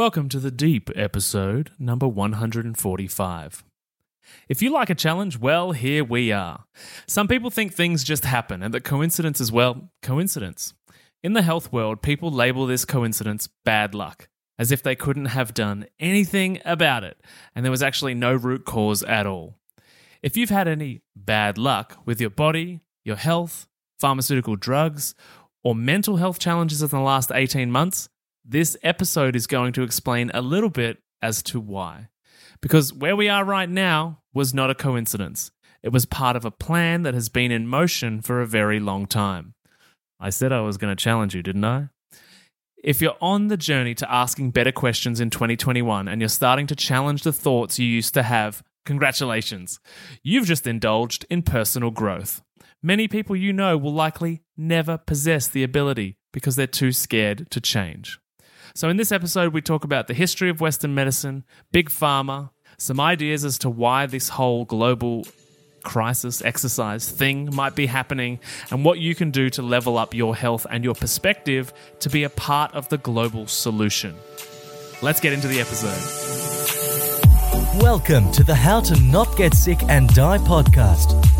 Welcome to the Deep episode number 145. If you like a challenge, well, here we are. Some people think things just happen and that coincidence is, well, coincidence. In the health world, people label this coincidence bad luck, as if they couldn't have done anything about it and there was actually no root cause at all. If you've had any bad luck with your body, your health, pharmaceutical drugs, or mental health challenges in the last 18 months, this episode is going to explain a little bit as to why. Because where we are right now was not a coincidence. It was part of a plan that has been in motion for a very long time. I said I was going to challenge you, didn't I? If you're on the journey to asking better questions in 2021 and you're starting to challenge the thoughts you used to have, congratulations. You've just indulged in personal growth. Many people you know will likely never possess the ability because they're too scared to change. So, in this episode, we talk about the history of Western medicine, big pharma, some ideas as to why this whole global crisis exercise thing might be happening, and what you can do to level up your health and your perspective to be a part of the global solution. Let's get into the episode. Welcome to the How to Not Get Sick and Die podcast.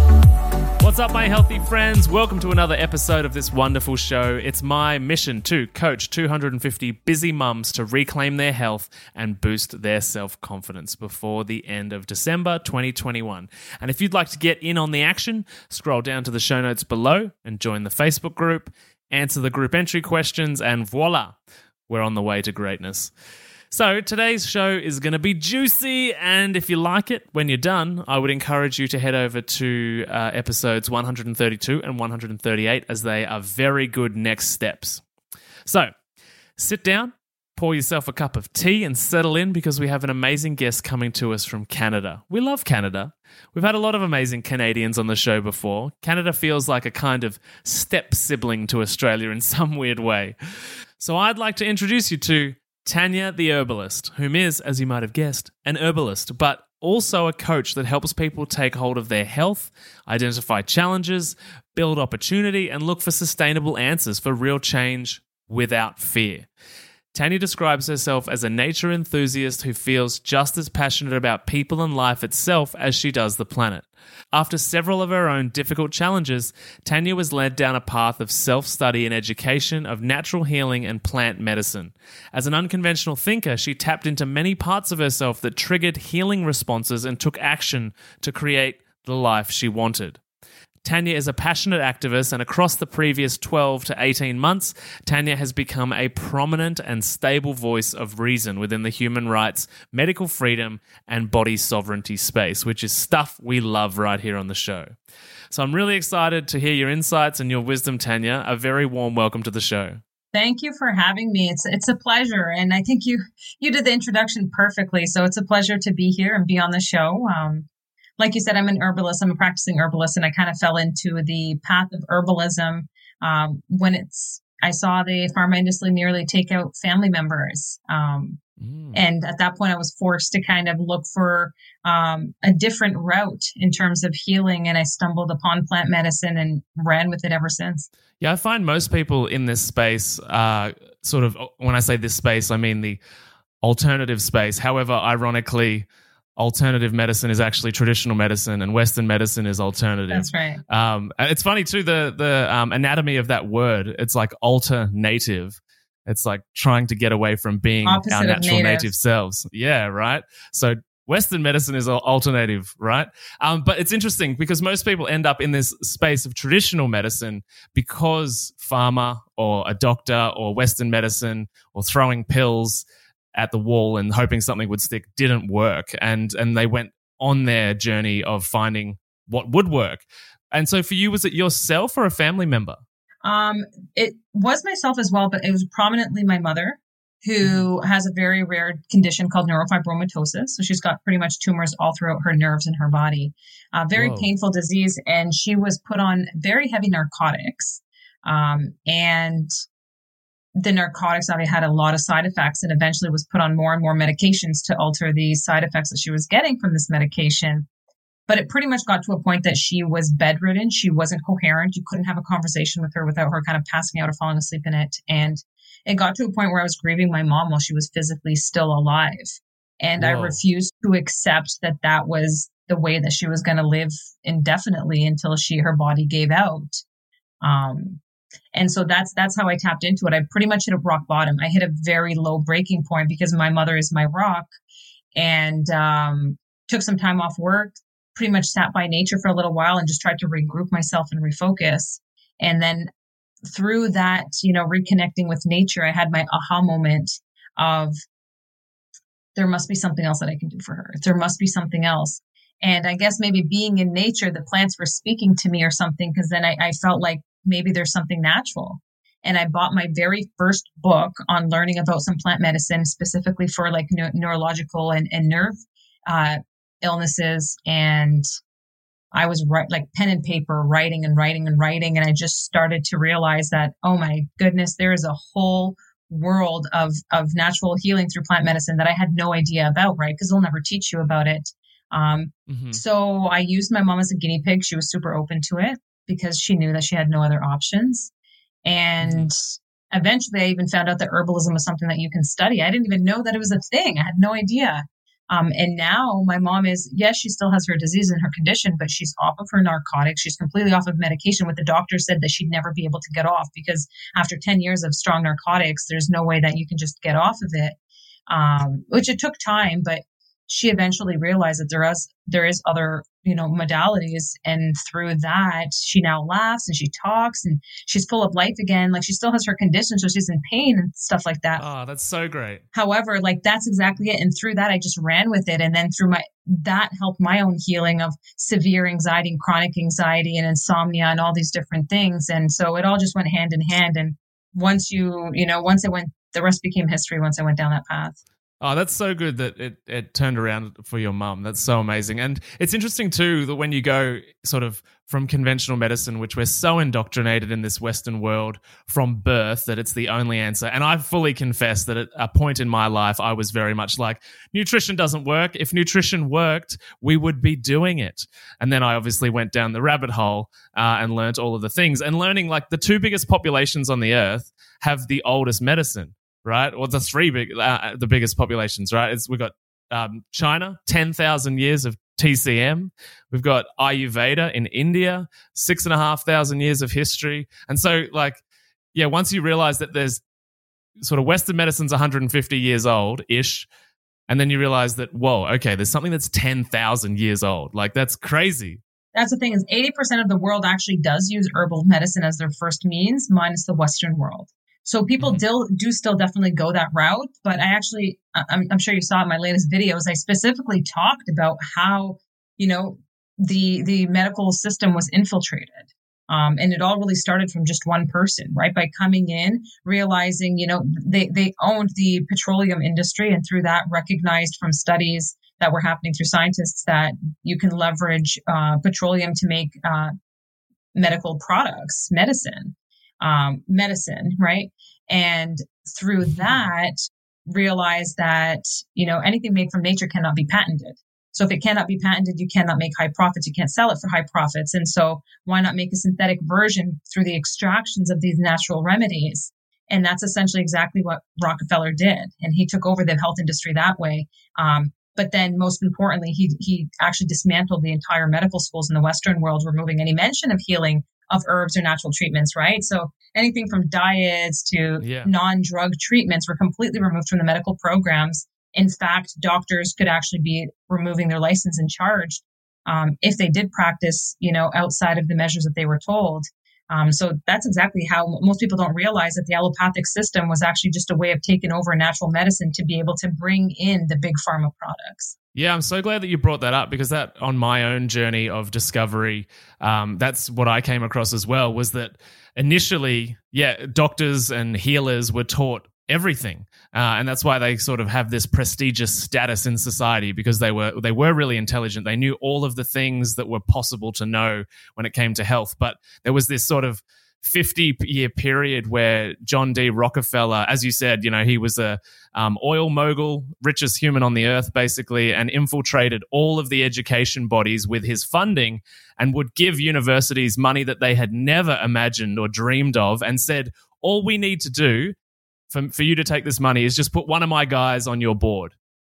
What's up, my healthy friends? Welcome to another episode of this wonderful show. It's my mission to coach 250 busy mums to reclaim their health and boost their self confidence before the end of December 2021. And if you'd like to get in on the action, scroll down to the show notes below and join the Facebook group, answer the group entry questions, and voila, we're on the way to greatness. So, today's show is going to be juicy, and if you like it when you're done, I would encourage you to head over to uh, episodes 132 and 138 as they are very good next steps. So, sit down, pour yourself a cup of tea, and settle in because we have an amazing guest coming to us from Canada. We love Canada. We've had a lot of amazing Canadians on the show before. Canada feels like a kind of step sibling to Australia in some weird way. So, I'd like to introduce you to Tanya the herbalist, whom is, as you might have guessed, an herbalist, but also a coach that helps people take hold of their health, identify challenges, build opportunity, and look for sustainable answers for real change without fear. Tanya describes herself as a nature enthusiast who feels just as passionate about people and life itself as she does the planet. After several of her own difficult challenges, Tanya was led down a path of self study and education of natural healing and plant medicine. As an unconventional thinker, she tapped into many parts of herself that triggered healing responses and took action to create the life she wanted. Tanya is a passionate activist, and across the previous 12 to 18 months, Tanya has become a prominent and stable voice of reason within the human rights, medical freedom, and body sovereignty space, which is stuff we love right here on the show. So I'm really excited to hear your insights and your wisdom, Tanya. A very warm welcome to the show. Thank you for having me. It's it's a pleasure, and I think you you did the introduction perfectly. So it's a pleasure to be here and be on the show. Um, like you said, I'm an herbalist. I'm a practicing herbalist, and I kind of fell into the path of herbalism um, when it's. I saw the pharma industry nearly take out family members. Um, mm. And at that point, I was forced to kind of look for um, a different route in terms of healing. And I stumbled upon plant medicine and ran with it ever since. Yeah, I find most people in this space, uh, sort of, when I say this space, I mean the alternative space. However, ironically, alternative medicine is actually traditional medicine and Western medicine is alternative. That's right. Um, it's funny too the the um, anatomy of that word. It's like alternative. It's like trying to get away from being Opposite our natural native. native selves. Yeah, right. So Western medicine is alternative, right? Um, but it's interesting because most people end up in this space of traditional medicine because pharma or a doctor or Western medicine or throwing pills at the wall and hoping something would stick didn't work and and they went on their journey of finding what would work and so for you was it yourself or a family member Um, it was myself as well, but it was prominently my mother who has a very rare condition called neurofibromatosis. So she's got pretty much tumors all throughout her nerves in her body. A very Whoa. painful disease, and she was put on very heavy narcotics. Um, and the narcotics obviously had a lot of side effects and eventually was put on more and more medications to alter the side effects that she was getting from this medication. But it pretty much got to a point that she was bedridden. She wasn't coherent. You couldn't have a conversation with her without her kind of passing out or falling asleep in it. And it got to a point where I was grieving my mom while she was physically still alive. And Whoa. I refused to accept that that was the way that she was going to live indefinitely until she, her body gave out. Um, and so that's that's how I tapped into it. I pretty much hit a rock bottom. I hit a very low breaking point because my mother is my rock, and um, took some time off work. Pretty much sat by nature for a little while and just tried to regroup myself and refocus. And then through that, you know, reconnecting with nature, I had my aha moment of there must be something else that I can do for her. There must be something else. And I guess maybe being in nature, the plants were speaking to me or something, because then I, I felt like maybe there's something natural. And I bought my very first book on learning about some plant medicine, specifically for like ne- neurological and, and nerve uh, illnesses. And I was right, like pen and paper, writing and writing and writing. And I just started to realize that, oh my goodness, there is a whole world of, of natural healing through plant medicine that I had no idea about, right? Because they'll never teach you about it. Um, mm-hmm. So I used my mom as a guinea pig. She was super open to it because she knew that she had no other options. And mm-hmm. eventually I even found out that herbalism was something that you can study. I didn't even know that it was a thing. I had no idea. Um, and now my mom is, yes, she still has her disease and her condition, but she's off of her narcotics. She's completely off of medication. What the doctor said that she'd never be able to get off because after 10 years of strong narcotics, there's no way that you can just get off of it. Um, which it took time, but she eventually realized that there is there is other you know modalities. And through that she now laughs and she talks and she's full of life again. Like she still has her condition so she's in pain and stuff like that. Oh that's so great. However like that's exactly it. And through that i just ran with it. And then through my that helped my own healing of severe anxiety and chronic anxiety and insomnia and all these different things. And so it all just went hand in hand. And once you you know once it went the rest became history once i went down that path Oh, that's so good that it, it turned around for your mum. That's so amazing. And it's interesting too that when you go sort of from conventional medicine, which we're so indoctrinated in this Western world from birth that it's the only answer. And I fully confess that at a point in my life, I was very much like, nutrition doesn't work. If nutrition worked, we would be doing it. And then I obviously went down the rabbit hole uh, and learned all of the things and learning like the two biggest populations on the earth have the oldest medicine right? Or the three big, uh, the biggest populations, right? It's we've got um, China, ten thousand years of TCM. We've got Ayurveda in India, six and a half thousand years of history, and so like, yeah, once you realize that there's sort of Western medicine's 150 years old ish. And then you realize that, whoa, okay, there's something that's 10,000 years old. Like, that's crazy. That's the thing is 80% of the world actually does use herbal medicine as their first means, minus the Western world. So people mm-hmm. do still definitely go that route. But I actually, I'm, I'm sure you saw in my latest videos, I specifically talked about how, you know, the, the medical system was infiltrated. Um, and it all really started from just one person, right? By coming in, realizing, you know, they, they owned the petroleum industry and through that recognized from studies that were happening through scientists that you can leverage uh, petroleum to make uh, medical products, medicine um, medicine, right? And through mm-hmm. that, realize that, you know, anything made from nature cannot be patented. So if it cannot be patented, you cannot make high profits. You can't sell it for high profits. And so why not make a synthetic version through the extractions of these natural remedies? And that's essentially exactly what Rockefeller did. And he took over the health industry that way. Um, but then most importantly, he, he actually dismantled the entire medical schools in the Western world, removing any mention of healing of herbs or natural treatments, right? So anything from diets to yeah. non-drug treatments were completely removed from the medical programs. In fact, doctors could actually be removing their license and charged um, if they did practice, you know, outside of the measures that they were told. Um, so that's exactly how most people don't realize that the allopathic system was actually just a way of taking over natural medicine to be able to bring in the big pharma products. Yeah, I'm so glad that you brought that up because that on my own journey of discovery, um, that's what I came across as well. Was that initially, yeah, doctors and healers were taught everything, uh, and that's why they sort of have this prestigious status in society because they were they were really intelligent. They knew all of the things that were possible to know when it came to health, but there was this sort of 50 year period where John D. Rockefeller, as you said, you know, he was a um, oil mogul, richest human on the earth, basically, and infiltrated all of the education bodies with his funding and would give universities money that they had never imagined or dreamed of and said, all we need to do for, for you to take this money is just put one of my guys on your board.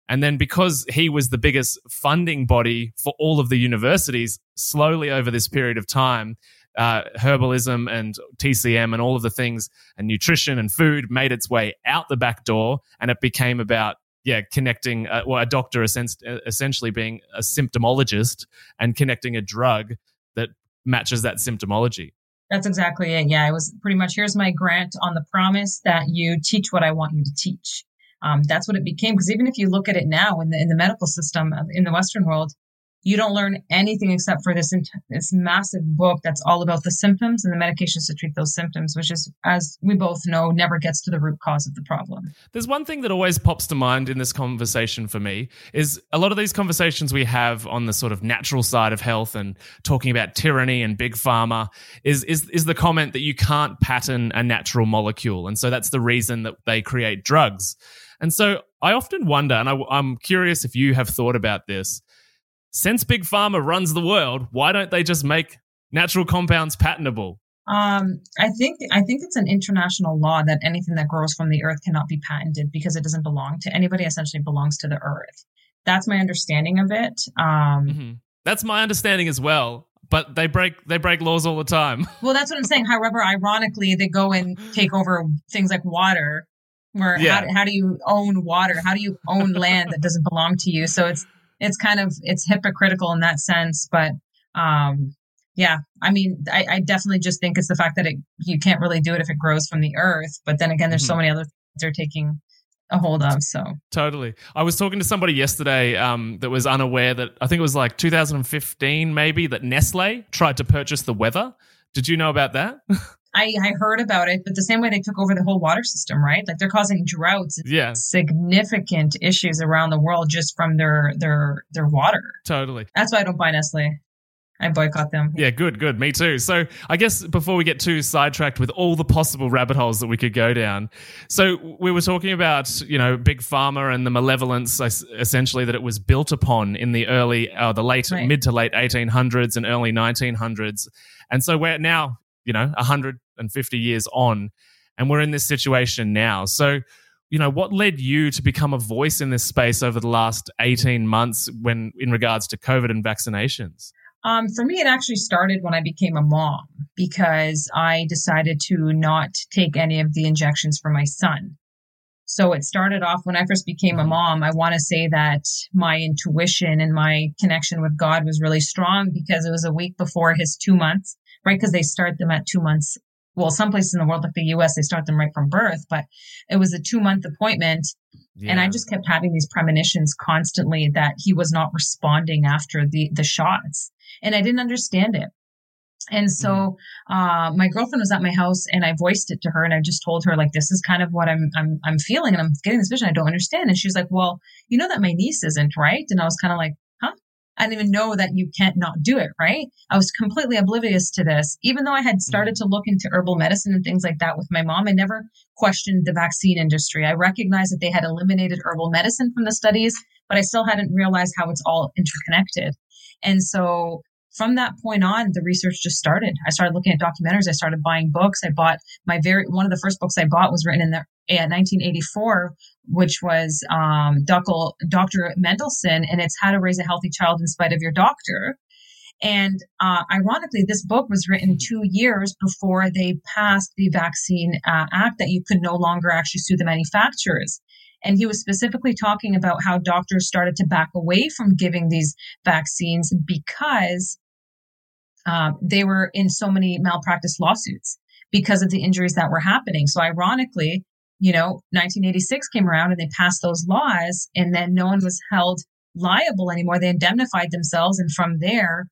And then because he was the biggest funding body for all of the universities, slowly over this period of time, uh, herbalism and TCM and all of the things and nutrition and food made its way out the back door, and it became about yeah connecting uh, well, a doctor essentially being a symptomologist and connecting a drug that matches that symptomology. That's exactly it. Yeah, it was pretty much here's my grant on the promise that you teach what I want you to teach. Um, that's what it became. Because even if you look at it now in the in the medical system in the Western world, you don't learn anything except for this this massive book that's all about the symptoms and the medications to treat those symptoms which is as we both know never gets to the root cause of the problem. There's one thing that always pops to mind in this conversation for me is a lot of these conversations we have on the sort of natural side of health and talking about tyranny and big pharma is is is the comment that you can't patent a natural molecule. And so that's the reason that they create drugs. And so I often wonder, and I, I'm curious if you have thought about this since big pharma runs the world, why don't they just make natural compounds patentable? Um, I think I think it's an international law that anything that grows from the earth cannot be patented because it doesn't belong to anybody. Essentially, belongs to the earth. That's my understanding of it. Um, mm-hmm. That's my understanding as well. But they break they break laws all the time. Well, that's what I'm saying. However, ironically, they go and take over things like water. Where yeah. how, how do you own water? How do you own land that doesn't belong to you? So it's it's kind of it's hypocritical in that sense but um yeah i mean I, I, definitely just think it's the fact that it you can't really do it if it grows from the earth but then again there's mm-hmm. so many other things they're taking a hold of so. Totally. I was talking to somebody yesterday um, that was unaware that i think it was like 2015 maybe that nestle tried to purchase the weather. Did you know about that I, I heard about it, but the same way they took over the whole water system, right? Like they're causing droughts, yeah, significant issues around the world just from their their their water. Totally. That's why I don't buy Nestle. I boycott them. Yeah, good, good. Me too. So I guess before we get too sidetracked with all the possible rabbit holes that we could go down, so we were talking about you know big pharma and the malevolence essentially that it was built upon in the early, uh, the late right. mid to late 1800s and early 1900s, and so we're now you know 150 years on and we're in this situation now so you know what led you to become a voice in this space over the last 18 months when in regards to covid and vaccinations um, for me it actually started when i became a mom because i decided to not take any of the injections for my son so it started off when I first became a mm-hmm. mom. I want to say that my intuition and my connection with God was really strong because it was a week before his two months right? Because they start them at two months. Well, some places in the world, like the US, they start them right from birth, but it was a two month appointment. Yeah. And I just kept having these premonitions constantly that he was not responding after the, the shots. And I didn't understand it. And so, mm. uh, my girlfriend was at my house and I voiced it to her and I just told her, like, this is kind of what I'm, I'm, I'm feeling and I'm getting this vision. I don't understand. And she was like, well, you know that my niece isn't right. And I was kind of like, I didn't even know that you can't not do it, right? I was completely oblivious to this. Even though I had started mm-hmm. to look into herbal medicine and things like that with my mom, I never questioned the vaccine industry. I recognized that they had eliminated herbal medicine from the studies, but I still hadn't realized how it's all interconnected. And so from that point on, the research just started. I started looking at documentaries. I started buying books. I bought my very, one of the first books I bought was written in the 1984, which was um, Dr. Dr. Mendelsohn, and it's How to Raise a Healthy Child in Spite of Your Doctor. And uh, ironically, this book was written two years before they passed the Vaccine uh, Act that you could no longer actually sue the manufacturers. And he was specifically talking about how doctors started to back away from giving these vaccines because uh, they were in so many malpractice lawsuits because of the injuries that were happening. So ironically, you know, 1986 came around and they passed those laws and then no one was held liable anymore. They indemnified themselves. And from there,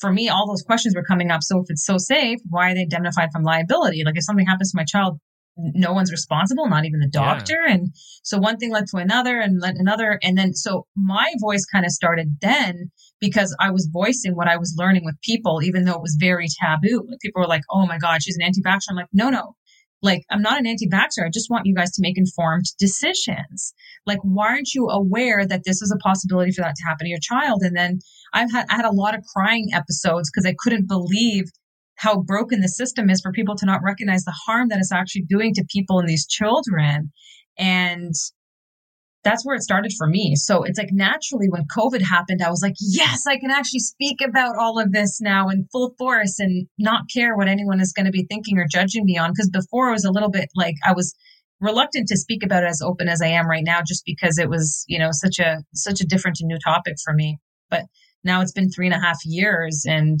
for me, all those questions were coming up. So if it's so safe, why are they indemnified from liability? Like if something happens to my child, no one's responsible, not even the doctor. Yeah. And so one thing led to another and led another. And then so my voice kind of started then because I was voicing what I was learning with people, even though it was very taboo. Like people were like, oh my God, she's an anti vaxxer. I'm like, no, no. Like, I'm not an anti vaxxer. I just want you guys to make informed decisions. Like, why aren't you aware that this is a possibility for that to happen to your child? And then I've had, I had a lot of crying episodes because I couldn't believe how broken the system is for people to not recognize the harm that it's actually doing to people and these children. And that's where it started for me. So it's like naturally when COVID happened, I was like, yes, I can actually speak about all of this now in full force and not care what anyone is going to be thinking or judging me on. Cause before it was a little bit like I was reluctant to speak about it as open as I am right now, just because it was, you know, such a, such a different and new topic for me. But now it's been three and a half years and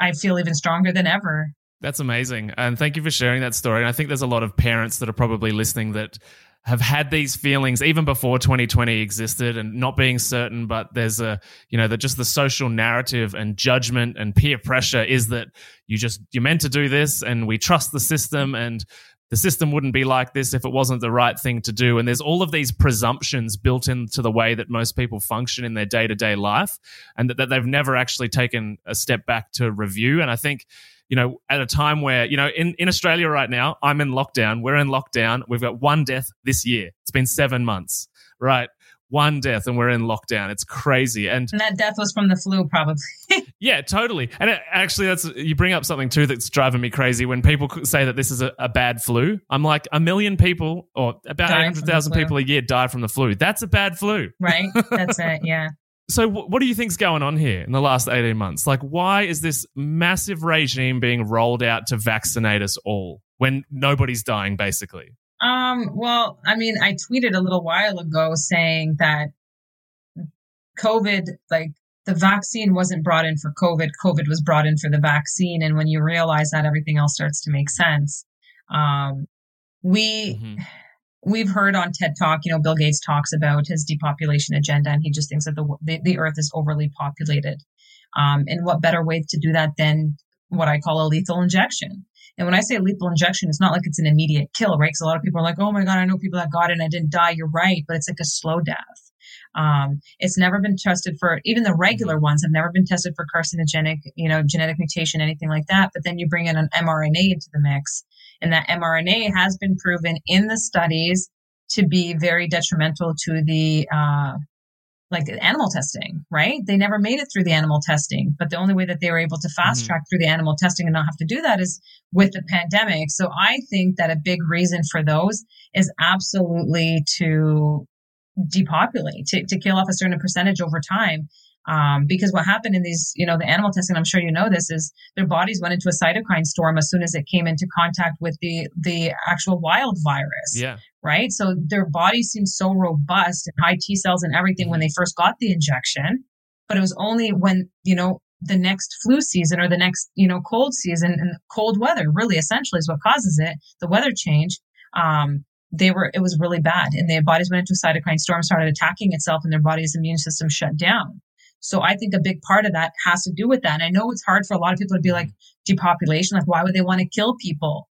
I feel even stronger than ever. That's amazing. And thank you for sharing that story. And I think there's a lot of parents that are probably listening that have had these feelings even before 2020 existed and not being certain but there's a you know that just the social narrative and judgment and peer pressure is that you just you're meant to do this and we trust the system and the system wouldn't be like this if it wasn't the right thing to do and there's all of these presumptions built into the way that most people function in their day-to-day life and that, that they've never actually taken a step back to review and i think you know, at a time where, you know, in, in Australia right now, I'm in lockdown. We're in lockdown. We've got one death this year. It's been seven months, right? One death and we're in lockdown. It's crazy. And, and that death was from the flu, probably. yeah, totally. And it, actually, that's you bring up something too that's driving me crazy when people say that this is a, a bad flu. I'm like, a million people or about 800,000 people a year die from the flu. That's a bad flu. Right. That's it. Yeah. So, what do you think's going on here in the last 18 months? Like, why is this massive regime being rolled out to vaccinate us all when nobody's dying, basically? Um, well, I mean, I tweeted a little while ago saying that COVID, like, the vaccine wasn't brought in for COVID. COVID was brought in for the vaccine. And when you realize that, everything else starts to make sense. Um, we. Mm-hmm we've heard on TED Talk, you know, Bill Gates talks about his depopulation agenda, and he just thinks that the the, the Earth is overly populated. Um, and what better way to do that than what I call a lethal injection? And when I say lethal injection, it's not like it's an immediate kill, right? Because a lot of people are like, "Oh my god, I know people that got it and I didn't die." You're right, but it's like a slow death. Um, it's never been tested for even the regular ones have never been tested for carcinogenic, you know, genetic mutation, anything like that. But then you bring in an mRNA into the mix, and that mRNA has been proven in the studies to be very detrimental to the uh, like animal testing, right? They never made it through the animal testing, but the only way that they were able to fast mm-hmm. track mm-hmm. through the animal testing and not have to do that is with the pandemic. So I think that a big reason for those is absolutely to depopulate, to, to kill off a certain percentage over time. Um, because what happened in these, you know, the animal testing, I'm sure you know this, is their bodies went into a cytokine storm as soon as it came into contact with the the actual wild virus. Yeah. Right. So their body seemed so robust and high T cells and everything when they first got the injection. But it was only when, you know, the next flu season or the next, you know, cold season and cold weather really essentially is what causes it, the weather change. Um, they were, it was really bad and their bodies went into a cytokine storm, started attacking itself and their body's immune system shut down. So I think a big part of that has to do with that. And I know it's hard for a lot of people to be like depopulation, like why would they want to kill people?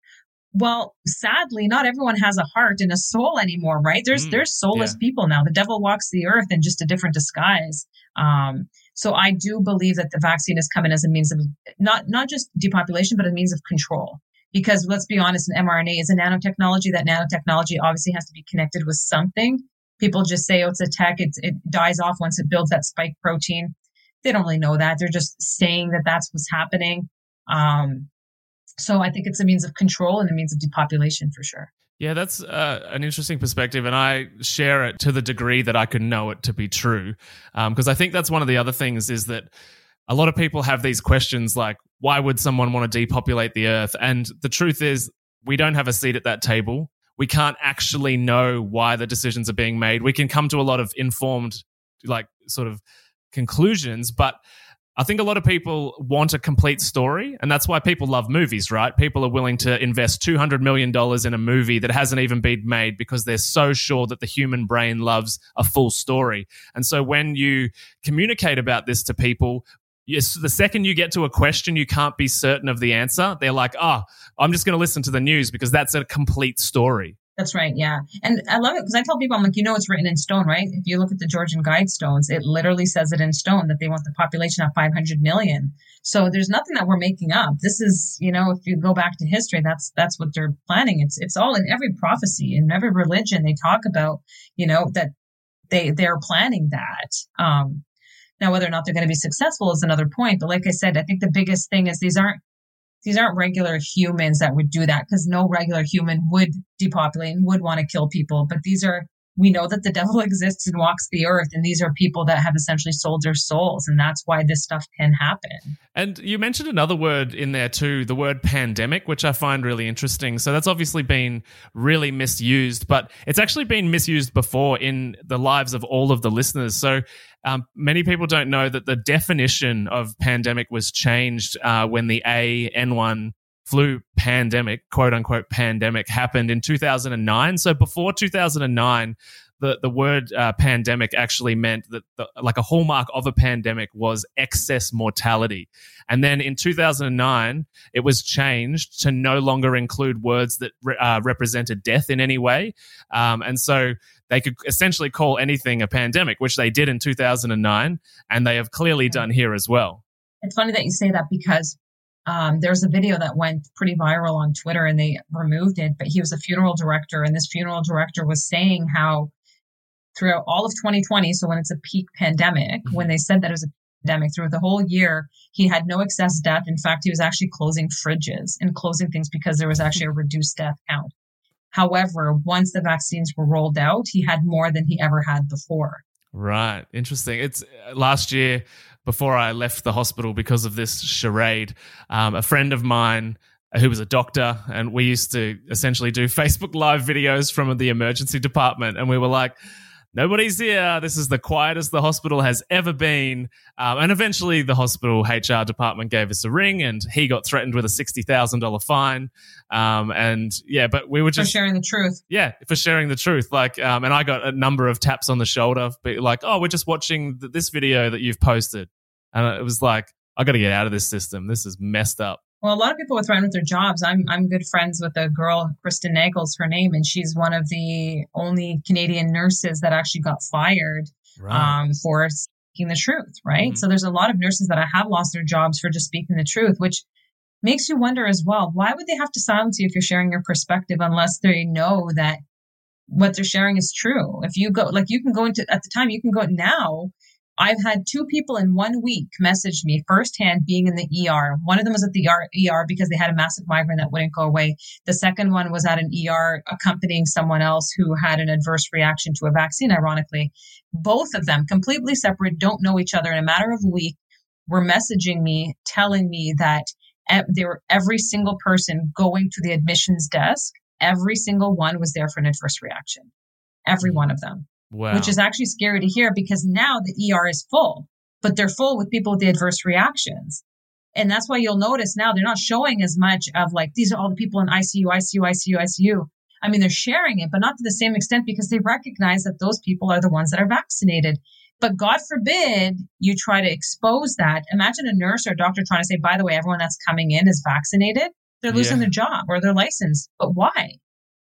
Well, sadly, not everyone has a heart and a soul anymore, right? There's mm, there's soulless yeah. people now. The devil walks the earth in just a different disguise. Um, so I do believe that the vaccine is coming as a means of not not just depopulation, but a means of control. Because let's be honest, an mRNA is a nanotechnology. That nanotechnology obviously has to be connected with something people just say, oh, it's a tech. It's, it dies off once it builds that spike protein. They don't really know that. They're just saying that that's what's happening. Um, so I think it's a means of control and a means of depopulation for sure. Yeah, that's uh, an interesting perspective, and I share it to the degree that I can know it to be true. Because um, I think that's one of the other things is that a lot of people have these questions like, why would someone want to depopulate the earth? And the truth is, we don't have a seat at that table we can't actually know why the decisions are being made. We can come to a lot of informed, like, sort of conclusions, but I think a lot of people want a complete story, and that's why people love movies, right? People are willing to invest $200 million in a movie that hasn't even been made because they're so sure that the human brain loves a full story. And so when you communicate about this to people, yes, the second you get to a question you can't be certain of the answer, they're like, oh, I'm just going to listen to the news because that's a complete story. That's right. Yeah. And I love it because I tell people, I'm like, you know, it's written in stone, right? If you look at the Georgian Guidestones, it literally says it in stone that they want the population of 500 million. So there's nothing that we're making up. This is, you know, if you go back to history, that's, that's what they're planning. It's, it's all in every prophecy in every religion. They talk about, you know, that they, they're planning that. Um, now, whether or not they're going to be successful is another point. But like I said, I think the biggest thing is these aren't these aren't regular humans that would do that because no regular human would depopulate and would want to kill people. But these are, we know that the devil exists and walks the earth. And these are people that have essentially sold their souls. And that's why this stuff can happen. And you mentioned another word in there too, the word pandemic, which I find really interesting. So that's obviously been really misused, but it's actually been misused before in the lives of all of the listeners. So um, many people don't know that the definition of pandemic was changed uh, when the H1N1 flu pandemic, quote unquote pandemic, happened in 2009. So before 2009, the, the word uh, pandemic actually meant that the, like a hallmark of a pandemic was excess mortality. And then in 2009, it was changed to no longer include words that re- uh, represented death in any way. Um, and so they could essentially call anything a pandemic, which they did in 2009, and they have clearly done here as well. It's funny that you say that because um, there's a video that went pretty viral on Twitter and they removed it, but he was a funeral director, and this funeral director was saying how throughout all of 2020, so when it's a peak pandemic, mm-hmm. when they said that it was a pandemic throughout the whole year, he had no excess death. In fact, he was actually closing fridges and closing things because there was actually a reduced death count. However, once the vaccines were rolled out, he had more than he ever had before. Right. Interesting. It's uh, last year before I left the hospital because of this charade. Um, a friend of mine who was a doctor, and we used to essentially do Facebook Live videos from the emergency department. And we were like, nobody's here. This is the quietest the hospital has ever been. Um, and eventually, the hospital HR department gave us a ring, and he got threatened with a sixty thousand dollar fine. Um, and yeah, but we were just for sharing the truth. Yeah, for sharing the truth. Like, um, and I got a number of taps on the shoulder, like, "Oh, we're just watching th- this video that you've posted," and it was like, "I got to get out of this system. This is messed up." Well, a lot of people were threatened with their jobs. I'm I'm good friends with a girl, Kristen Nagel's her name, and she's one of the only Canadian nurses that actually got fired right. um, for speaking the truth. Right. Mm-hmm. So there's a lot of nurses that I have lost their jobs for just speaking the truth, which makes you wonder as well. Why would they have to silence you if you're sharing your perspective unless they know that what they're sharing is true? If you go, like you can go into at the time, you can go now I've had two people in one week message me firsthand being in the ER. One of them was at the ER because they had a massive migraine that wouldn't go away. The second one was at an ER accompanying someone else who had an adverse reaction to a vaccine, ironically. Both of them, completely separate, don't know each other in a matter of a week, were messaging me, telling me that they were every single person going to the admissions desk, every single one was there for an adverse reaction. Every one of them. Wow. Which is actually scary to hear because now the ER is full, but they're full with people with the adverse reactions. And that's why you'll notice now they're not showing as much of like, these are all the people in ICU, ICU, ICU, ICU. I mean, they're sharing it, but not to the same extent because they recognize that those people are the ones that are vaccinated. But God forbid you try to expose that. Imagine a nurse or a doctor trying to say, by the way, everyone that's coming in is vaccinated. They're losing yeah. their job or their license. But why?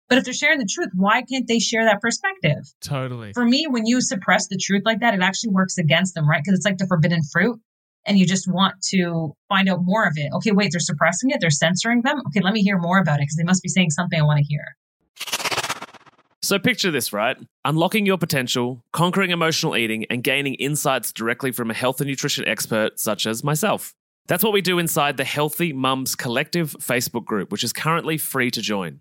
But if they're sharing the truth, why can't they share that perspective? Totally. For me, when you suppress the truth like that, it actually works against them, right? Because it's like the forbidden fruit and you just want to find out more of it. Okay, wait, they're suppressing it, they're censoring them. Okay, let me hear more about it because they must be saying something I want to hear. So picture this, right? Unlocking your potential, conquering emotional eating, and gaining insights directly from a health and nutrition expert such as myself. That's what we do inside the Healthy Mums Collective Facebook group, which is currently free to join.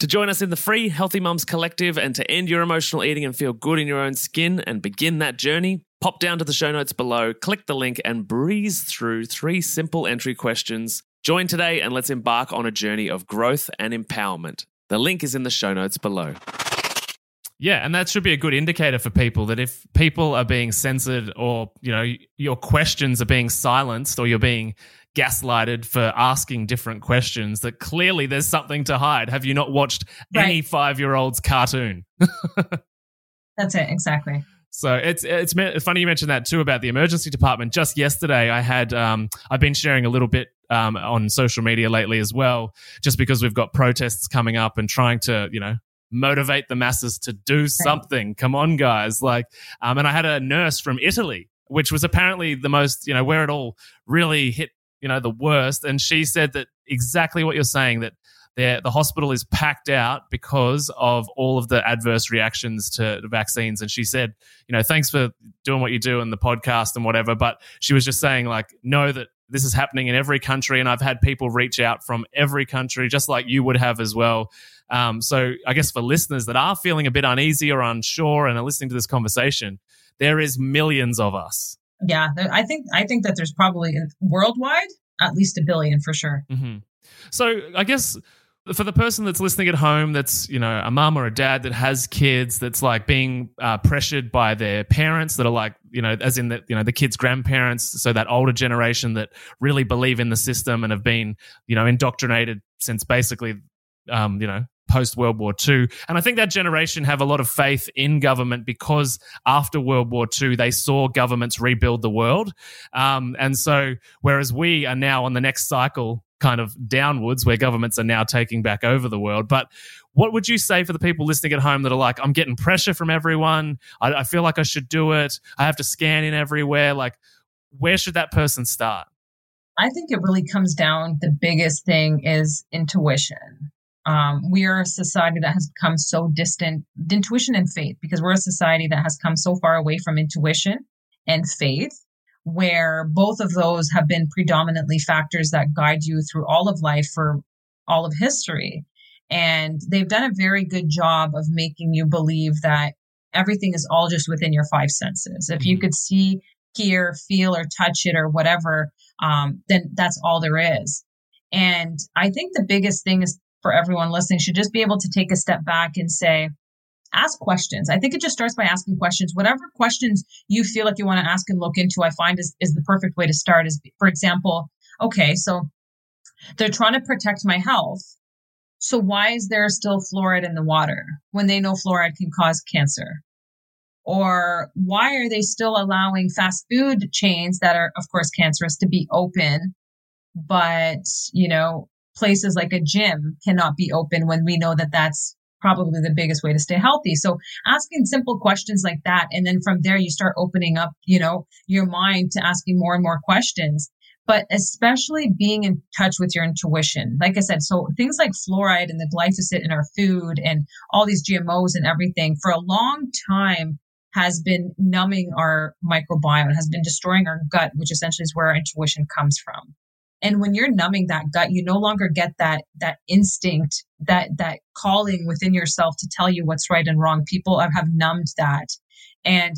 To join us in the free Healthy Mums Collective and to end your emotional eating and feel good in your own skin and begin that journey, pop down to the show notes below, click the link, and breeze through three simple entry questions. Join today and let's embark on a journey of growth and empowerment. The link is in the show notes below. Yeah, and that should be a good indicator for people that if people are being censored or, you know, your questions are being silenced or you're being gaslighted for asking different questions that clearly there's something to hide. Have you not watched right. any 5-year-old's cartoon? That's it, exactly. So it's it's funny you mentioned that too about the emergency department. Just yesterday, I had um, I've been sharing a little bit um, on social media lately as well, just because we've got protests coming up and trying to you know motivate the masses to do something. Come on, guys! Like, um, and I had a nurse from Italy, which was apparently the most you know where it all really hit you know the worst, and she said that exactly what you're saying that the hospital is packed out because of all of the adverse reactions to the vaccines. And she said, you know, thanks for doing what you do in the podcast and whatever. But she was just saying, like, know that this is happening in every country. And I've had people reach out from every country, just like you would have as well. Um, so I guess for listeners that are feeling a bit uneasy or unsure and are listening to this conversation, there is millions of us. Yeah, I think I think that there's probably worldwide at least a billion for sure. Mm-hmm. So I guess for the person that's listening at home that's you know a mum or a dad that has kids that's like being uh, pressured by their parents that are like you know as in the you know the kids grandparents so that older generation that really believe in the system and have been you know indoctrinated since basically um, you know post World War II. And I think that generation have a lot of faith in government because after World War II, they saw governments rebuild the world. Um, and so, whereas we are now on the next cycle kind of downwards where governments are now taking back over the world. But what would you say for the people listening at home that are like, I'm getting pressure from everyone. I, I feel like I should do it. I have to scan in everywhere. Like, where should that person start? I think it really comes down. The biggest thing is intuition. Um, we are a society that has become so distant, intuition and faith, because we're a society that has come so far away from intuition and faith where both of those have been predominantly factors that guide you through all of life for all of history. And they've done a very good job of making you believe that everything is all just within your five senses. If you mm-hmm. could see, hear, feel, or touch it or whatever, um, then that's all there is. And I think the biggest thing is for everyone listening should just be able to take a step back and say, ask questions. I think it just starts by asking questions. Whatever questions you feel like you want to ask and look into, I find is, is the perfect way to start. Is, for example, okay, so they're trying to protect my health. So why is there still fluoride in the water when they know fluoride can cause cancer? Or why are they still allowing fast food chains that are, of course, cancerous to be open, but, you know, places like a gym cannot be open when we know that that's probably the biggest way to stay healthy. So asking simple questions like that. And then from there, you start opening up, you know, your mind to asking more and more questions. But especially being in touch with your intuition. Like I said, so things like fluoride and the glyphosate in our food and all these GMOs and everything for a long time has been numbing our microbiome, has been destroying our gut, which essentially is where our intuition comes from. And when you're numbing that gut, you no longer get that, that instinct, that, that calling within yourself to tell you what's right and wrong. People have numbed that. And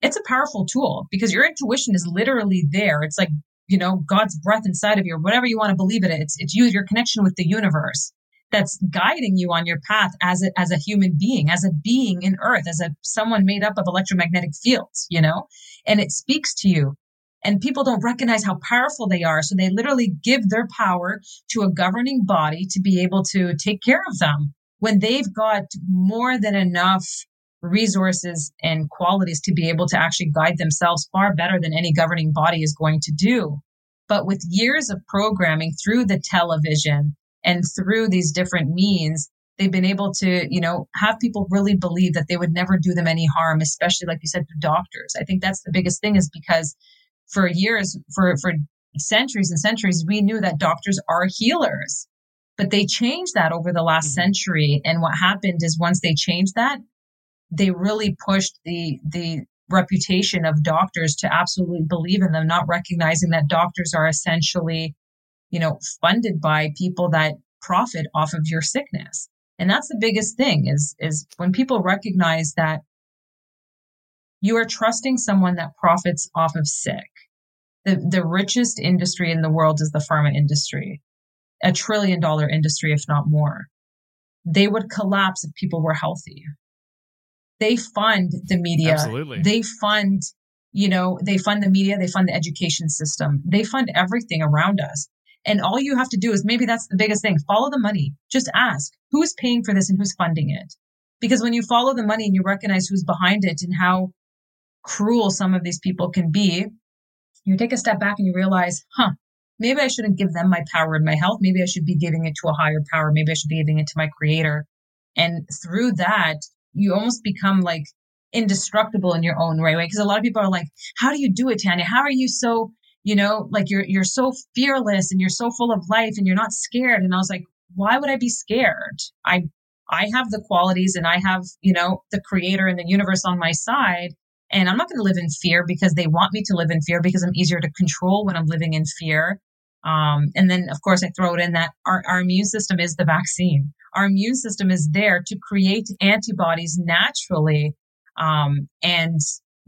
it's a powerful tool because your intuition is literally there. It's like, you know, God's breath inside of you, or whatever you want to believe it. It's, it's you, your connection with the universe that's guiding you on your path as a, as a human being, as a being in earth, as a someone made up of electromagnetic fields, you know, and it speaks to you and people don't recognize how powerful they are. So they literally give their power to a governing body to be able to take care of them when they've got more than enough resources and qualities to be able to actually guide themselves far better than any governing body is going to do. But with years of programming through the television and through these different means, they've been able to, you know, have people really believe that they would never do them any harm, especially like you said, to doctors. I think that's the biggest thing is because for years, for, for centuries and centuries, we knew that doctors are healers. But they changed that over the last mm-hmm. century. And what happened is once they changed that, they really pushed the, the reputation of doctors to absolutely believe in them, not recognizing that doctors are essentially, you know, funded by people that profit off of your sickness. And that's the biggest thing is, is when people recognize that you are trusting someone that profits off of sick. The, the richest industry in the world is the pharma industry, a trillion dollar industry, if not more. They would collapse if people were healthy. They fund the media. Absolutely. They fund, you know, they fund the media. They fund the education system. They fund everything around us. And all you have to do is maybe that's the biggest thing. Follow the money. Just ask who is paying for this and who's funding it. Because when you follow the money and you recognize who's behind it and how cruel some of these people can be, you take a step back and you realize, huh, maybe I shouldn't give them my power and my health. Maybe I should be giving it to a higher power. Maybe I should be giving it to my creator. And through that, you almost become like indestructible in your own right way. Because a lot of people are like, how do you do it, Tanya? How are you so, you know, like you're, you're so fearless and you're so full of life and you're not scared. And I was like, why would I be scared? I, I have the qualities and I have, you know, the creator and the universe on my side. And I'm not going to live in fear because they want me to live in fear because I'm easier to control when I'm living in fear. Um, and then, of course, I throw it in that our, our immune system is the vaccine. Our immune system is there to create antibodies naturally. Um, and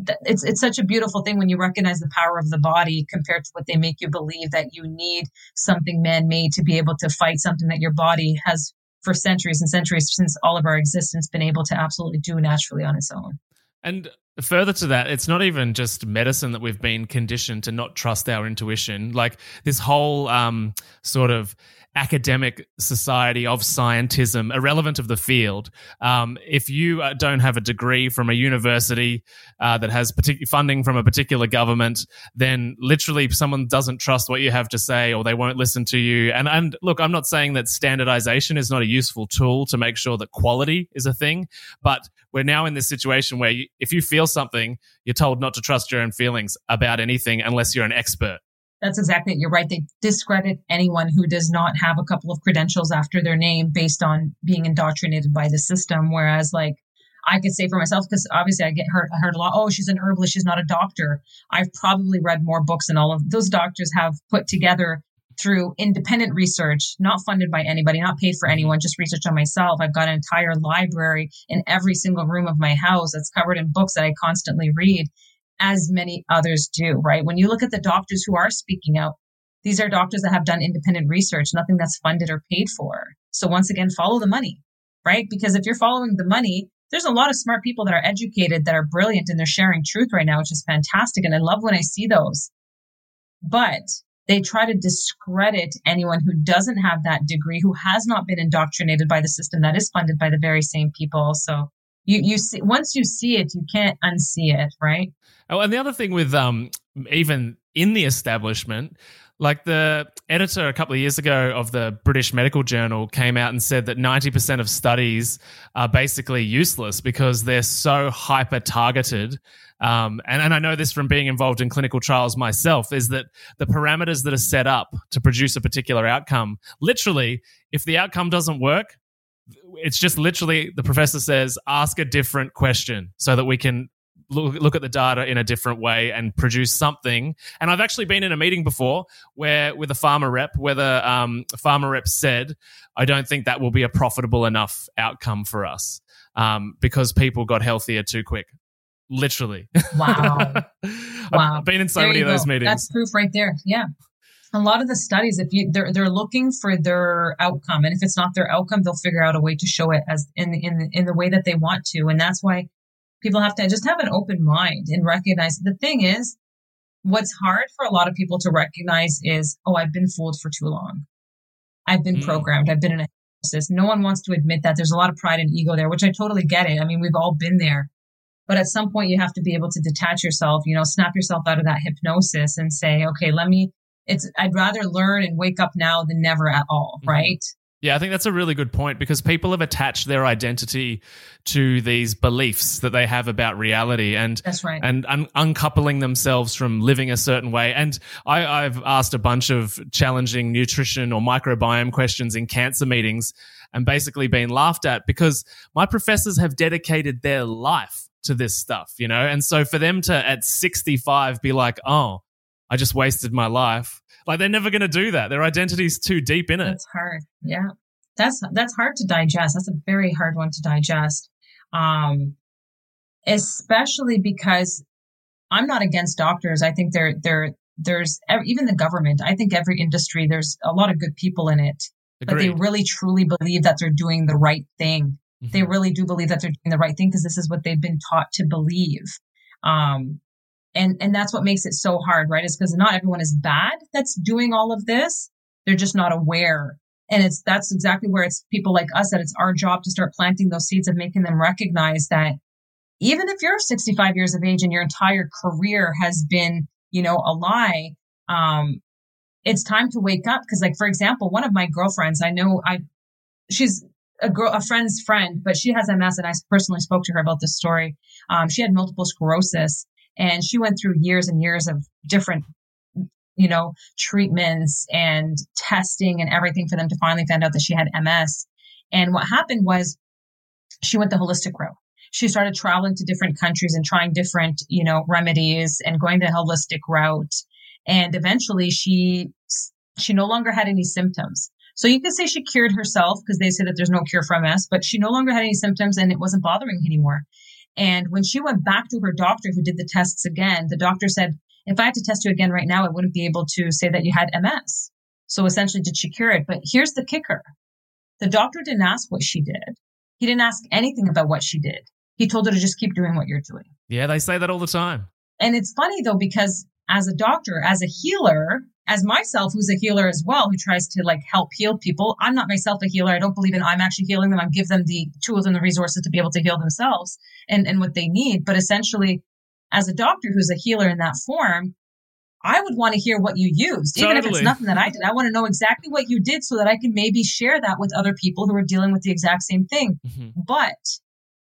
th- it's, it's such a beautiful thing when you recognize the power of the body compared to what they make you believe that you need something man made to be able to fight something that your body has for centuries and centuries since all of our existence been able to absolutely do naturally on its own. And further to that, it's not even just medicine that we've been conditioned to not trust our intuition. Like this whole um, sort of academic society of scientism, irrelevant of the field. Um, if you uh, don't have a degree from a university uh, that has particular funding from a particular government, then literally someone doesn't trust what you have to say, or they won't listen to you. And and look, I'm not saying that standardization is not a useful tool to make sure that quality is a thing, but we're now in this situation where you, if you feel something, you're told not to trust your own feelings about anything unless you're an expert. That's exactly it. You're right. They discredit anyone who does not have a couple of credentials after their name based on being indoctrinated by the system. Whereas, like, I could say for myself, because obviously I get heard, I heard a lot, oh, she's an herbalist, she's not a doctor. I've probably read more books than all of those doctors have put together through independent research, not funded by anybody, not paid for mm-hmm. anyone, just research on myself. I've got an entire library in every single room of my house that's covered in books that I constantly read as many others do, right? When you look at the doctors who are speaking out, these are doctors that have done independent research, nothing that's funded or paid for. So once again, follow the money, right? Because if you're following the money, there's a lot of smart people that are educated, that are brilliant, and they're sharing truth right now, which is fantastic. And I love when I see those. But they try to discredit anyone who doesn't have that degree, who has not been indoctrinated by the system that is funded by the very same people. So you you see once you see it, you can't unsee it, right? Oh, and the other thing with um even in the establishment, like the editor a couple of years ago of the British Medical Journal came out and said that 90% of studies are basically useless because they're so hyper targeted. Um, and, and I know this from being involved in clinical trials myself is that the parameters that are set up to produce a particular outcome, literally, if the outcome doesn't work, it's just literally the professor says, ask a different question so that we can look, look at the data in a different way and produce something. And I've actually been in a meeting before where with a pharma rep, where the um, pharma rep said, I don't think that will be a profitable enough outcome for us um, because people got healthier too quick. Literally. Wow. wow. I've been in so there many of those meetings. That's proof right there. Yeah. A lot of the studies, if you they're they're looking for their outcome, and if it's not their outcome, they'll figure out a way to show it as in in the, in the way that they want to, and that's why people have to just have an open mind and recognize the thing is what's hard for a lot of people to recognize is oh i've been fooled for too long. I've been mm. programmed. I've been in a hypnosis no one wants to admit that. There's a lot of pride and ego there which i totally get it. I mean we've all been there. But at some point you have to be able to detach yourself you know snap yourself out of that hypnosis and say okay let me it's i'd rather learn and wake up now than never at all mm-hmm. right Yeah, I think that's a really good point because people have attached their identity to these beliefs that they have about reality and that's right. and un- uncoupling themselves from living a certain way. And I, I've asked a bunch of challenging nutrition or microbiome questions in cancer meetings and basically been laughed at because my professors have dedicated their life to this stuff, you know? And so for them to at 65 be like, oh, I just wasted my life like they're never going to do that. Their identity's too deep in it. That's hard. Yeah. That's that's hard to digest. That's a very hard one to digest. Um especially because I'm not against doctors. I think there there there's even the government. I think every industry there's a lot of good people in it. Agreed. But they really truly believe that they're doing the right thing. Mm-hmm. They really do believe that they're doing the right thing because this is what they've been taught to believe. Um, and and that's what makes it so hard right? Is because not everyone is bad that's doing all of this. They're just not aware. And it's that's exactly where it's people like us that it's our job to start planting those seeds and making them recognize that even if you're 65 years of age and your entire career has been you know a lie um it's time to wake up. Because like for example one of my girlfriends i know i she's a girl a friend's friend but she has ms and i personally spoke to her about this story. Um, she had multiple sclerosis and she went through years and years of different, you know, treatments and testing and everything for them to finally find out that she had MS. And what happened was she went the holistic route. She started traveling to different countries and trying different, you know, remedies and going the holistic route. And eventually she, she no longer had any symptoms. So you could say she cured herself because they say that there's no cure for MS, but she no longer had any symptoms and it wasn't bothering anymore. And when she went back to her doctor who did the tests again, the doctor said, if I had to test you again right now, I wouldn't be able to say that you had MS. So essentially, did she cure it? But here's the kicker. The doctor didn't ask what she did. He didn't ask anything about what she did. He told her to just keep doing what you're doing. Yeah, they say that all the time. And it's funny though, because as a doctor, as a healer, as myself, who's a healer as well, who tries to like help heal people. I'm not myself a healer. I don't believe in I'm actually healing them. I give them the tools and the resources to be able to heal themselves and, and what they need. But essentially, as a doctor who's a healer in that form, I would want to hear what you used, even totally. if it's nothing that I did. I want to know exactly what you did so that I can maybe share that with other people who are dealing with the exact same thing. Mm-hmm. But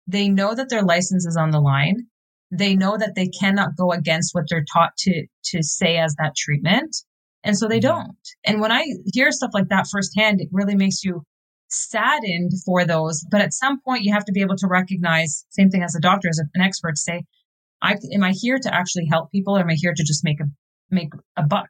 they know that their license is on the line. They know that they cannot go against what they're taught to to say as that treatment. And so they mm-hmm. don't. And when I hear stuff like that firsthand, it really makes you saddened for those. But at some point, you have to be able to recognize, same thing as a doctor, as an expert, say, I, am I here to actually help people or am I here to just make a, make a buck?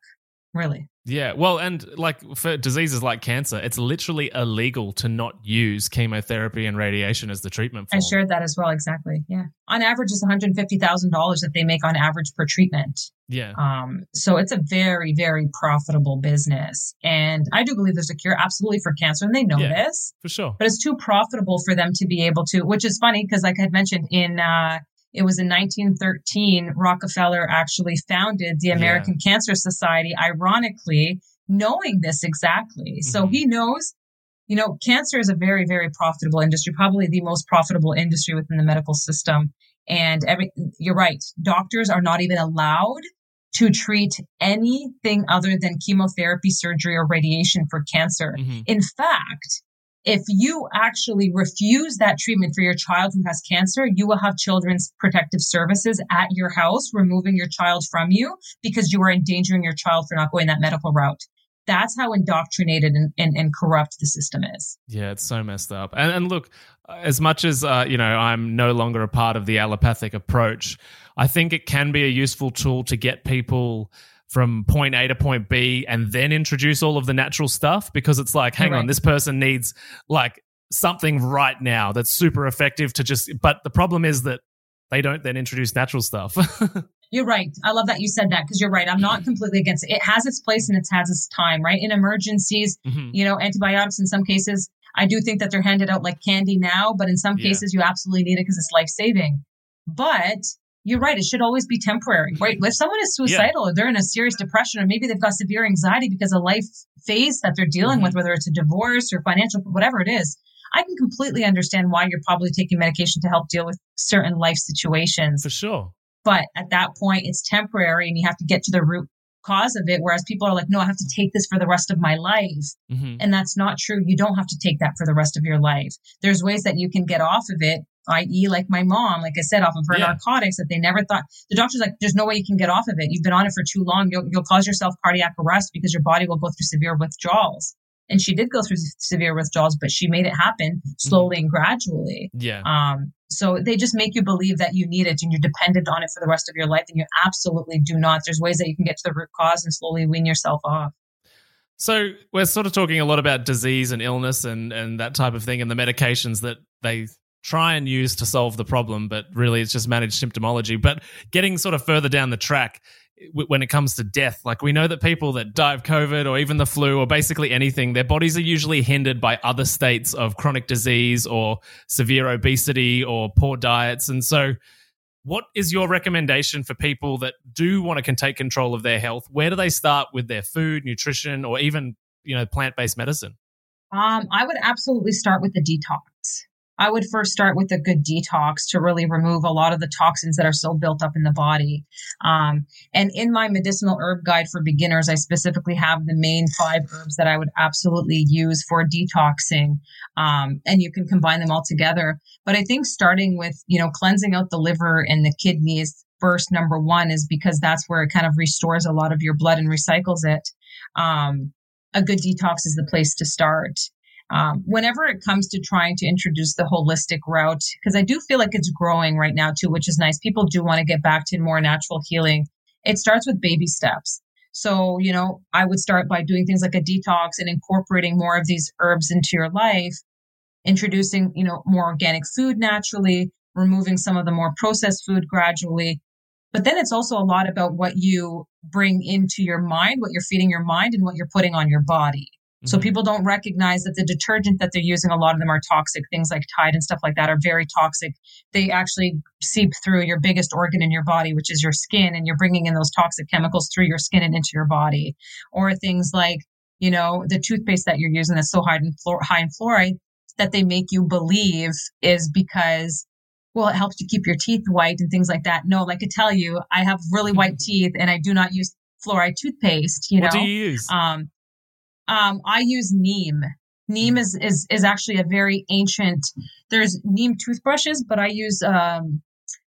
Really? Yeah, well, and like for diseases like cancer, it's literally illegal to not use chemotherapy and radiation as the treatment. Form. I shared that as well. Exactly. Yeah. On average, it's one hundred fifty thousand dollars that they make on average per treatment. Yeah. Um. So it's a very, very profitable business, and I do believe there's a cure absolutely for cancer, and they know yeah, this for sure. But it's too profitable for them to be able to. Which is funny because, like I had mentioned in uh, it was in 1913, Rockefeller actually founded the American yeah. Cancer Society, ironically, knowing this exactly. Mm-hmm. So he knows, you know, cancer is a very, very profitable industry, probably the most profitable industry within the medical system. And every, you're right. Doctors are not even allowed to treat anything other than chemotherapy, surgery, or radiation for cancer. Mm-hmm. In fact, if you actually refuse that treatment for your child who has cancer, you will have children's protective services at your house removing your child from you because you are endangering your child for not going that medical route. That's how indoctrinated and, and, and corrupt the system is. Yeah, it's so messed up. And, and look, as much as uh, you know, I'm no longer a part of the allopathic approach. I think it can be a useful tool to get people from point A to point B and then introduce all of the natural stuff because it's like, hang right. on, this person needs like something right now that's super effective to just, but the problem is that they don't then introduce natural stuff. You're right. I love that you said that because you're right. I'm not completely against it. It has its place and it has its time, right? In emergencies, mm-hmm. you know, antibiotics in some cases, I do think that they're handed out like candy now, but in some yeah. cases you absolutely need it because it's life saving. But you're right. It should always be temporary, right? If someone is suicidal yeah. or they're in a serious depression or maybe they've got severe anxiety because of life phase that they're dealing mm-hmm. with, whether it's a divorce or financial, whatever it is, I can completely understand why you're probably taking medication to help deal with certain life situations. For sure. But at that point, it's temporary and you have to get to the root cause of it. Whereas people are like, no, I have to take this for the rest of my life. Mm-hmm. And that's not true. You don't have to take that for the rest of your life. There's ways that you can get off of it, i.e., like my mom, like I said, off of her yeah. narcotics that they never thought. The doctor's like, there's no way you can get off of it. You've been on it for too long. You'll, you'll cause yourself cardiac arrest because your body will go through severe withdrawals. And she did go through severe withdrawals, but she made it happen slowly mm-hmm. and gradually. Yeah. Um, so they just make you believe that you need it and you're dependent on it for the rest of your life, and you absolutely do not. There's ways that you can get to the root cause and slowly wean yourself off. So we're sort of talking a lot about disease and illness and and that type of thing, and the medications that they try and use to solve the problem, but really it's just managed symptomology. But getting sort of further down the track, when it comes to death. Like we know that people that die of COVID or even the flu or basically anything, their bodies are usually hindered by other states of chronic disease or severe obesity or poor diets. And so, what is your recommendation for people that do want to take control of their health? Where do they start with their food, nutrition, or even you know plant based medicine? Um, I would absolutely start with the detox. I would first start with a good detox to really remove a lot of the toxins that are still built up in the body. Um, and in my medicinal herb guide for beginners, I specifically have the main five herbs that I would absolutely use for detoxing. Um, and you can combine them all together. But I think starting with, you know, cleansing out the liver and the kidneys first, number one, is because that's where it kind of restores a lot of your blood and recycles it. Um, a good detox is the place to start um, whenever it comes to trying to introduce the holistic route, because I do feel like it's growing right now too, which is nice. People do want to get back to more natural healing. It starts with baby steps. So, you know, I would start by doing things like a detox and incorporating more of these herbs into your life, introducing, you know, more organic food naturally, removing some of the more processed food gradually. But then it's also a lot about what you bring into your mind, what you're feeding your mind, and what you're putting on your body. So mm-hmm. people don't recognize that the detergent that they're using, a lot of them are toxic. Things like Tide and stuff like that are very toxic. They actually seep through your biggest organ in your body, which is your skin, and you're bringing in those toxic chemicals through your skin and into your body. Or things like, you know, the toothpaste that you're using that's so high in, fluor- high in fluoride that they make you believe is because well, it helps you keep your teeth white and things like that. No, like I tell you, I have really white teeth and I do not use fluoride toothpaste. You know, what do you use? Um, um, I use neem. Neem is, is, is actually a very ancient, there's neem toothbrushes, but I use, um,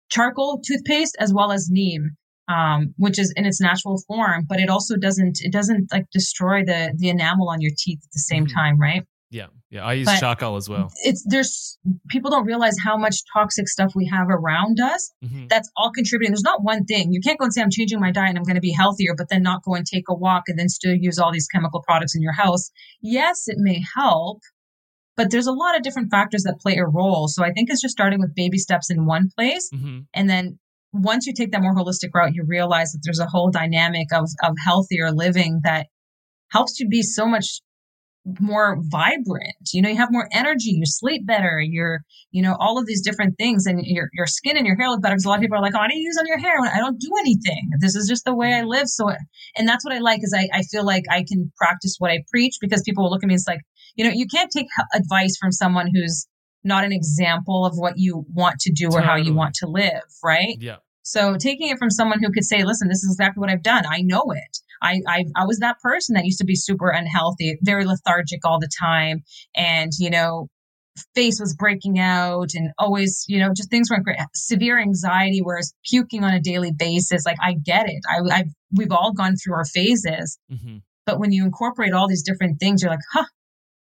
charcoal toothpaste as well as neem. Um, which is in its natural form, but it also doesn't, it doesn't like destroy the, the enamel on your teeth at the same mm-hmm. time, right? Yeah. Yeah. I use but charcoal as well. It's there's people don't realize how much toxic stuff we have around us mm-hmm. that's all contributing. There's not one thing. You can't go and say, I'm changing my diet and I'm going to be healthier, but then not go and take a walk and then still use all these chemical products in your house. Yes, it may help, but there's a lot of different factors that play a role. So I think it's just starting with baby steps in one place. Mm-hmm. And then once you take that more holistic route, you realize that there's a whole dynamic of, of healthier living that helps you be so much more vibrant. You know you have more energy you sleep better you're you know all of these different things and your your skin and your hair look better because a lot of people are like oh i do you use on your hair i don't do anything. This is just the way i live. So and that's what i like is i, I feel like i can practice what i preach because people will look at me it's like you know you can't take advice from someone who's not an example of what you want to do or totally. how you want to live right? Yeah. So taking it from someone who could say listen this is exactly what i've done. I know it I, I, I was that person that used to be super unhealthy, very lethargic all the time. And, you know, face was breaking out and always, you know, just things weren't great. Severe anxiety, whereas puking on a daily basis, like I get it. I, I've, we've all gone through our phases. Mm-hmm. But when you incorporate all these different things, you're like, huh,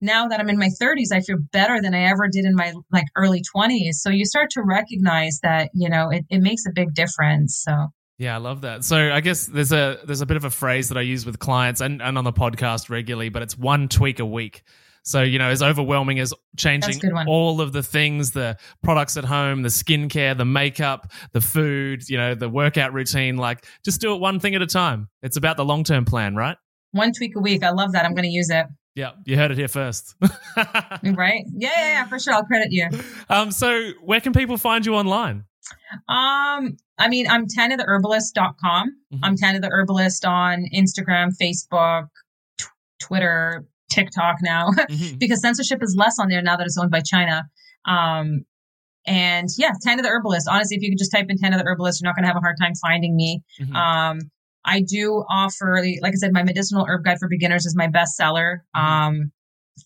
now that I'm in my 30s, I feel better than I ever did in my like early 20s. So you start to recognize that, you know, it, it makes a big difference. So yeah, I love that. So I guess there's a there's a bit of a phrase that I use with clients and, and on the podcast regularly, but it's one tweak a week. So, you know, as overwhelming as changing all of the things, the products at home, the skincare, the makeup, the food, you know, the workout routine, like just do it one thing at a time. It's about the long term plan, right? One tweak a week. I love that. I'm going to use it. Yeah, you heard it here first. right? Yeah, yeah, yeah, for sure. I'll credit you. Um, so where can people find you online? Um, I mean, I'm herbalist.com. Mm-hmm. I'm Tanya the Herbalist on Instagram, Facebook, t- Twitter, TikTok now, mm-hmm. because censorship is less on there now that it's owned by China. Um, and yeah, Tanya the Herbalist. Honestly, if you could just type in Tanya the Herbalist, you're not going to have a hard time finding me. Mm-hmm. Um, I do offer, like I said, my medicinal herb guide for beginners is my bestseller. Mm-hmm. Um,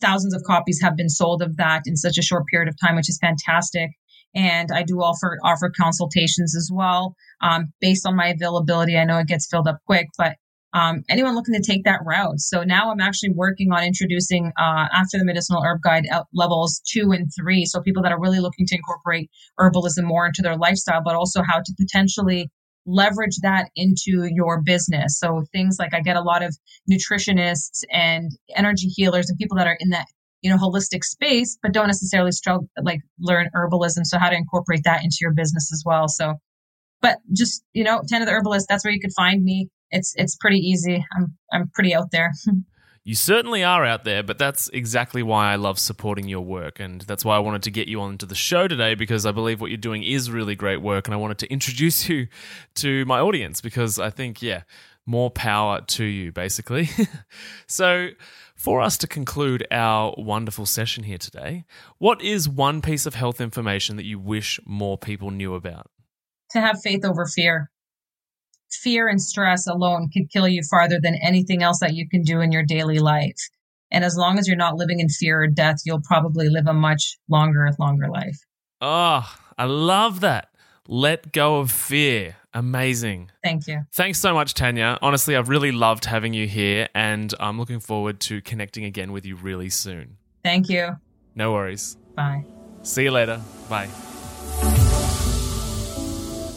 thousands of copies have been sold of that in such a short period of time, which is fantastic. And I do offer offer consultations as well, um, based on my availability. I know it gets filled up quick, but um, anyone looking to take that route. So now I'm actually working on introducing uh, after the medicinal herb guide levels two and three. So people that are really looking to incorporate herbalism more into their lifestyle, but also how to potentially leverage that into your business. So things like I get a lot of nutritionists and energy healers and people that are in that you know holistic space but don't necessarily struggle like learn herbalism so how to incorporate that into your business as well so but just you know Tanya the Herbalist that's where you could find me it's it's pretty easy i'm i'm pretty out there You certainly are out there, but that's exactly why I love supporting your work. And that's why I wanted to get you onto the show today because I believe what you're doing is really great work. And I wanted to introduce you to my audience because I think, yeah, more power to you, basically. so, for us to conclude our wonderful session here today, what is one piece of health information that you wish more people knew about? To have faith over fear fear and stress alone could kill you farther than anything else that you can do in your daily life. And as long as you're not living in fear or death, you'll probably live a much longer, longer life. Oh, I love that. Let go of fear. Amazing. Thank you. Thanks so much, Tanya. Honestly, I've really loved having you here, and I'm looking forward to connecting again with you really soon. Thank you. No worries. Bye. See you later. Bye.